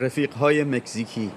رفیقهای مکزیکی.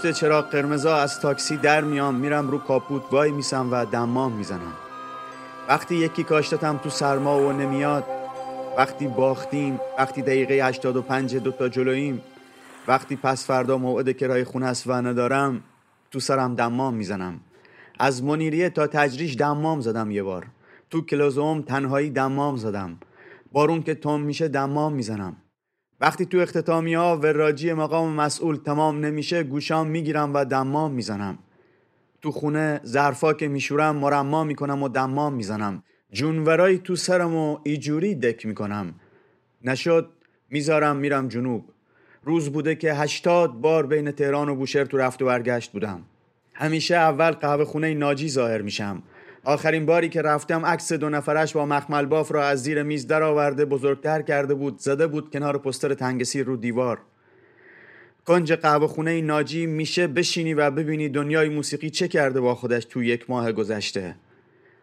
پشت چراغ قرمزا از تاکسی در میام میرم رو کاپوت وای میسم و دمام می‌زنم. وقتی یکی کاشتتم تو سرما و نمیاد وقتی باختیم وقتی دقیقه 85 دوتا جلوییم وقتی پس فردا موعد کرای خونه است و ندارم تو سرم دمام می‌زنم. از منیریه تا تجریش دمام زدم یه بار. تو کلوزوم تنهایی دمام زدم. بارون که تم میشه دمام می‌زنم. وقتی تو اختتامی ها و راجی مقام مسئول تمام نمیشه گوشام می‌گیرم و دمام می‌زنم. تو خونه ظرفا که میشورم مرما می‌کنم و دمام می‌زنم. جونورایی تو سرم و ایجوری دک می‌کنم. نشد می‌ذارم میرم جنوب. روز بوده که هشتاد بار بین تهران و بوشهر تو رفت و برگشت بودم. همیشه اول قهوه خونه ناجی ظاهر میشم. آخرین باری که رفتم عکس دو نفرش با مخمل باف را از زیر میز درآورده بزرگتر کرده بود زده بود کنار پستر تنگسی رو دیوار. کنج قهوه خونه ناجی میشه بشینی و ببینی دنیای موسیقی چه کرده با خودش تو یک ماه گذشته.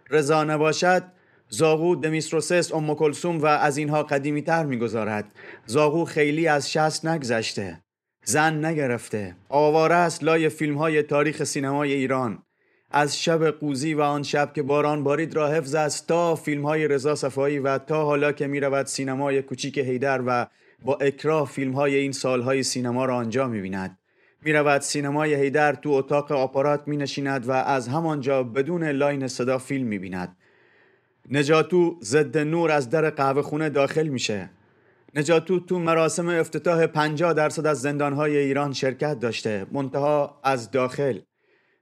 رضا نباشد زاغو دمیستروسس ام کلسوم و از اینها قدیمی تر می‌گذارد. زاغو خیلی از شست نگذشته زن نگرفته. آواره است لای فیلم های تاریخ سینمای ایران. از شب قوزی و آن شب که باران بارید را حفظ است تا فیلم های رضا صفایی و تا حالا که می رود سینمای کوچیک هیدر و با اکراه فیلم های این سالهای سینما را آنجا می بیند. می رود سینمای هیدر تو اتاق آپارات می نشیند و از همانجا بدون line صدا فیلم می بیند. نجاتو ضد نور از در قهوه خونه داخل میشه. نجاتو تو مراسم افتتاح 50 درصد از زندانهای ایران شرکت داشته منتها از داخل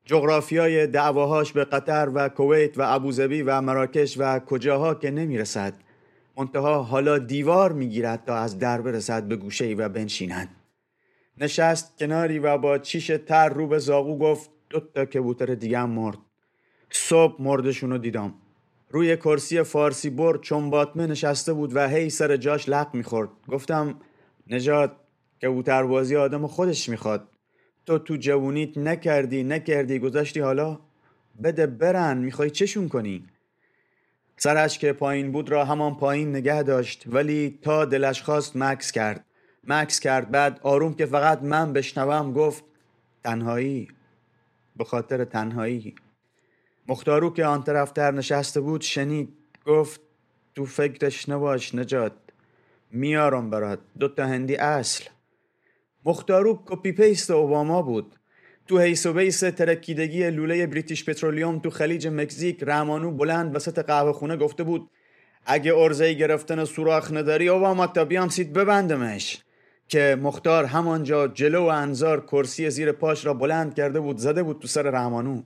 جغرافیای دعواهاش به قطر و کویت و ابوظبی و مراکش و کجاها که نمی‌رسد. منتها حالا دیوار می‌گیرد تا از در برسد به گوشه و بنشیند. نشست کناری و با چیش تر رو به زاغو گفت دوتا کبوتر دیگه هم مرد. صبح مردشونو دیدم. روی کرسی فارسی بر چون باطمه نشسته بود و هی سر جاش لق می‌خورد. گفتم نجات کبوتربازی آدم خودش می‌خواد. تو تو جوونیت نکردی نکردی گذاشتی حالا بده برن. می‌خوای چشون کنی؟ سرش که پایین بود را همان پایین نگه داشت ولی تا دلش خواست مکث کرد. مکث کرد بعد آروم که فقط من بشنوم گفت تنهایی. به خاطر تنهایی. مختارو که آن طرفتر نشسته بود شنید گفت تو فکرش نباش نجات میارم برات. دوتا هندی اصل. مختارو copy paste اوباما بود. تو حیث و بیس ترکیدگی لوله بریتیش پترولیوم تو خلیج مکزیک رحمانو بلند وسط قهوه خونه گفته بود اگه ارزه گرفتن سوراخ نداری اوباما تا بیام سید ببندمش. که مختار همانجا جلو و انظار کرسی زیر پاش را بلند کرده بود زده بود تو سر رحمانو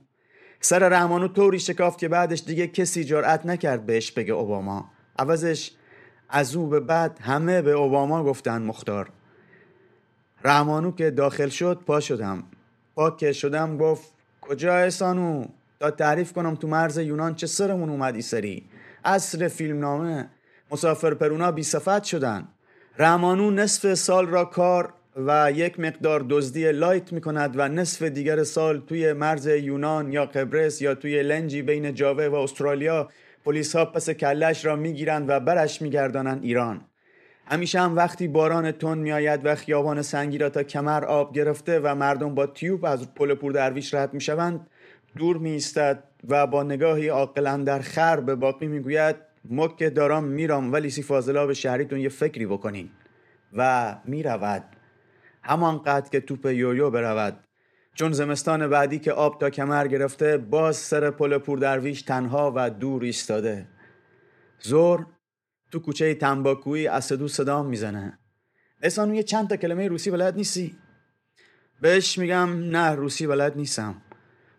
سر رحمانو طوری شکافت که بعدش دیگه کسی جرأت نکرد بهش بگه اوباما. عوضش از او به بعد همه به اوباما گفتن مختار. رحمانو که داخل شد پا شدم. پا که شدم گفت کجا احسانو تا تعریف کنم تو مرز یونان چه سرمون اومدی سری؟ اصر فیلمنامه مسافر پرونا بی صفت شدن. رحمانو نصف سال را کار و یک مقدار دزدی لایت می کند و نصف دیگر سال توی مرز یونان یا قبرس یا توی لنجی بین جاوه و استرالیا پلیس ها پس کلش را می‌گیرند و برش میگردانند ایران. همیشه هم وقتی باران تون میآید و خیابان سنگی را تا کمر آب گرفته و مردم با تیوب از پل پور درویش رد می‌شوند دور می و با نگاهی عاقلا در خر به باقی می‌گوید مکه دارم میرم ولی سی فاضلا به شهریتون یه فکری بکنین. و می‌رود. همانقدر که توپ یویو برود. چون زمستان بعدی که آب تا کمر گرفته باز سر پل پور درویش تنها و دور ایستاده. زور تو کوچه تنباکویی اسدو صدا می‌زنه. احسان یه چند تا کلمه روسی بلد نیستی؟ بهش میگم نه روسی بلد نیستم.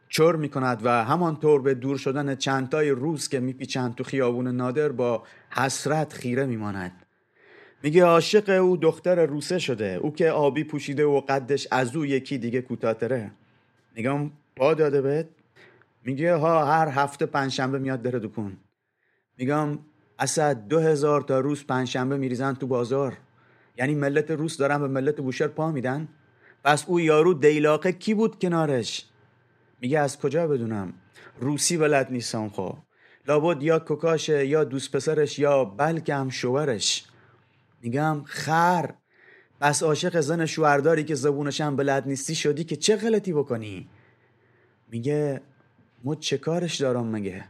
چور می‌کند و همانطور به دور شدن چندتای روز که میپیچند تو خیابون نادر با حسرت خیره میماند. میگه عاشق او دختر روسه شده. او که آبی پوشیده و قدش از او یکی دیگه کوتاهتره میگم پا داده بهت؟ میگه ها هر هفته پنجشنبه میاد داره دکون. میگم اسد دو هزار تا روز پنجشنبه میریزن تو بازار. یعنی ملت روس دارن به ملت بوشهر پا میدن. پس او یارو دیلاقه کی بود کنارش؟ میگه از کجا بدونم؟ روسی بلد نیستم خب. لابد یا کوکاشه یا دوست پسرش یا بلکه هم شوهرش. میگم خر. بس عاشق زن شوهرداری که زبونش هم بلد نیستی شدی که چه غلطی بکنی؟ میگه مو چه کارش دارم مگه؟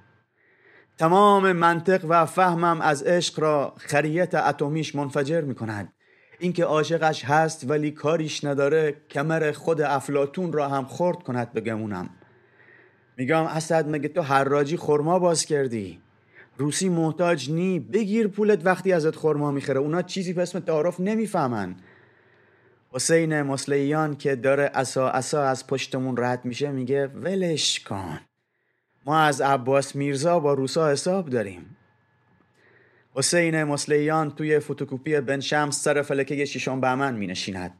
تمام منطق و فهمم از عشق را خریت اتمیش منفجر می‌کند. اینکه عاشقش هست ولی کاریش نداره کمر خود افلاتون را هم خورد کند بگمونم میگم اسد مگه تو حراجی خرما باز کردی؟ روسی محتاج نی بگیر پولت وقتی ازت خرما می‌خره. اونا چیزی به اسم تعارف نمی‌فهمن. حسین مسلیان که داره اسا اسا از پشتمون رد میشه میگه ولش کن. ما از عباس میرزا با روسا حساب داریم. حسین مسلیان توی فوتوکوپی بن شمس سر فلکه ششم بهمن می نشیند.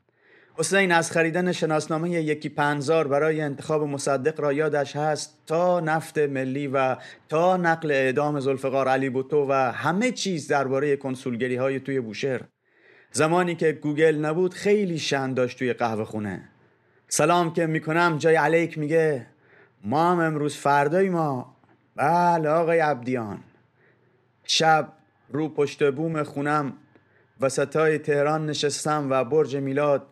حسین از خریدن شناسنامه یکی پنزار برای انتخاب مصدق را یادش هست تا نفت ملی و تا نقل اعدام زلفقار علی بوتو و همه چیز درباره کنسولگری های توی بوشهر. زمانی که گوگل نبود خیلی شن داشت توی قهوه خونه. سلام که می‌کنم جای علیک میگه. ما هم امروز فردای ما بله آقای عبدیان. شب رو پشت بوم خونم وسطای تهران نشستم و برج میلاد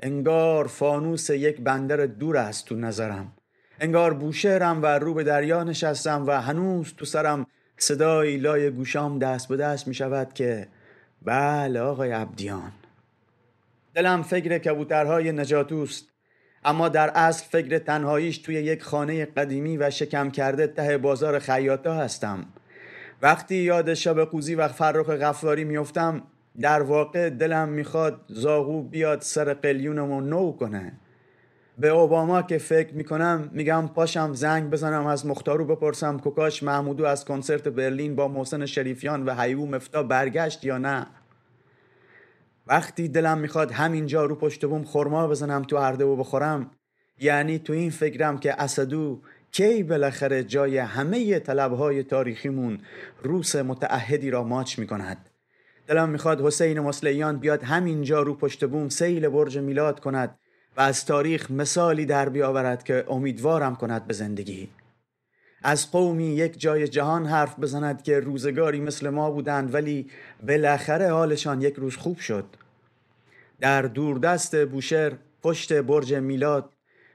انگار فانوس یک بندر دور است تو نظرم. انگار بوشهرم و رو به دریا نشستم و هنوز تو سرم صدای لای گوشام دست به دست می شود که بله آقای عبدیان. دلم فکر کبوترهای نجاتوست اما در اصل فکر تنهاییش توی یک خانه قدیمی و شکم کرده ته بازار خیاطا هستم. وقتی یاد شب قوزی و فرخ غفاری میفتم در واقع دلم می‌خواد زاغو بیاد سر قلیونمو نو کنه. به اوباما که فکر می‌کنم میگم پاشم زنگ بزنم از مختارو بپرسم کوکاش محمودو از کنسرت برلین با محسن شریفیان و حیو مفتا برگشت یا نه؟ وقتی دلم می‌خواد همینجا رو پشت بوم خورما بزنم تو عرده و بخورم یعنی تو این فکرم که اسدو کی بالاخره جای همه طلبهای تاریخیمون روس متعهدی را ماچ می‌کند. دلم می‌خواد حسین مسلیان بیاد همینجا رو پشت بوم سیل برج میلاد کند و از تاریخ مثالی در بیاورد که امیدوارم کند به زندگی. از قومی یک جای جهان حرف بزند که روزگاری مثل ما بودند ولی بالاخره حالشان یک روز خوب شد. در دوردست بوشهر پشت برج میلاد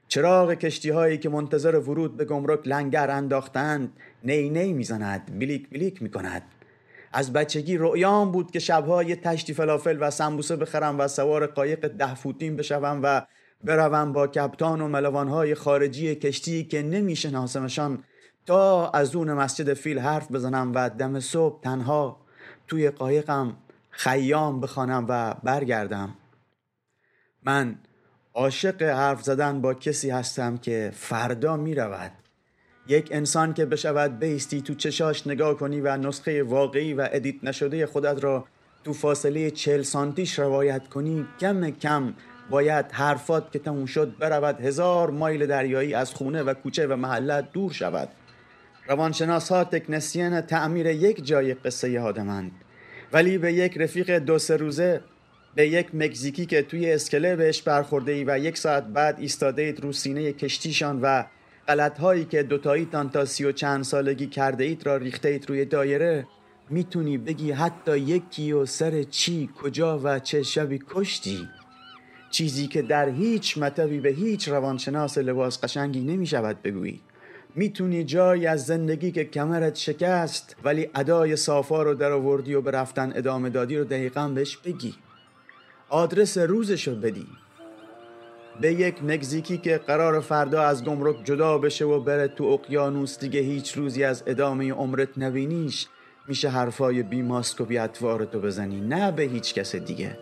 چراغ کشتی هایی که منتظر ورود به گمرک لنگر انداختند نی نی می‌زند بلیک بلیک می‌کند. از بچگی رؤیام بود که شبها یه تشتی فلافل و سمبوسه بخرم و سوار قایق ده فوتین بشوم و بروم با کپتان و ملوانهای خارجی کشتی که نمیشناسمشان تا از اون مسجد فیل حرف بزنم و دم صبح تنها توی قایقم خیام بخوانم و برگردم. من عاشق حرف زدن با کسی هستم که فردا می رود یک انسان که بشود بیستی تو چشاش نگاه کنی و نسخه واقعی و edit نشده خودت را تو فاصله چل سانتیش روایت کنی کم کم باید حرفات که تموم شد برود هزار مایل دریایی از خونه و کوچه و محلت دور شود. روانشناس ها تکنسین تعمیر یک جای قصه یادمند. ولی به یک رفیق دو سه روزه به یک مکزیکی که توی اسکله بهش برخورده ای و یک ساعت بعد ایستاده اید رو سینه کشتیشان و غلط هایی که دوتاییتان تا سی و چند سالگی کرده اید را ریخته اید روی دایره می‌تونی بگی حتی یکی و سر چی کجا و چه شبی کشتی؟ چیزی که در هیچ مطبی به هیچ روانشناس لباس قشنگی نمی شود بگویی. می‌تونی جایی از زندگی که کمرت شکست ولی ادای صافا رو در آوردی و به رفتن ادامه دادی رو دقیقا بهش بگی. آدرس روزشو بدی. به یک مکزیکی که قرار فردا از گمرک جدا بشه و بره تو اقیانوس دیگه هیچ روزی از ادامه عمرت نبینیش میشه حرفای بی ماسک و بی تو بزنی. نه به هیچ کس دیگه.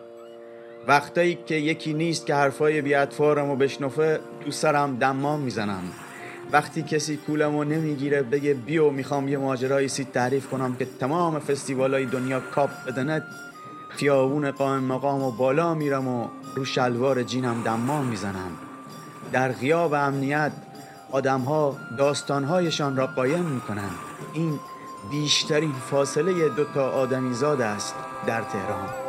وقتایی که یکی نیست که حرفای بی رو بشنفه تو سرم دمام می‌زنم. وقتی کسی کولمو نمی‌گیره بگه بیو می‌خوام یه ماجرای سی تعریف کنم که تمام فستیوالای دنیا کاپ بدنه خیابون قائم مقام و بالا میرم و رو شلوار جینم دمام می‌زنم. در غیاب امنیت آدمها داستانهایشان را قایم می‌کنن. این بیشترین فاصله دوتا آدمیزاد است در تهران.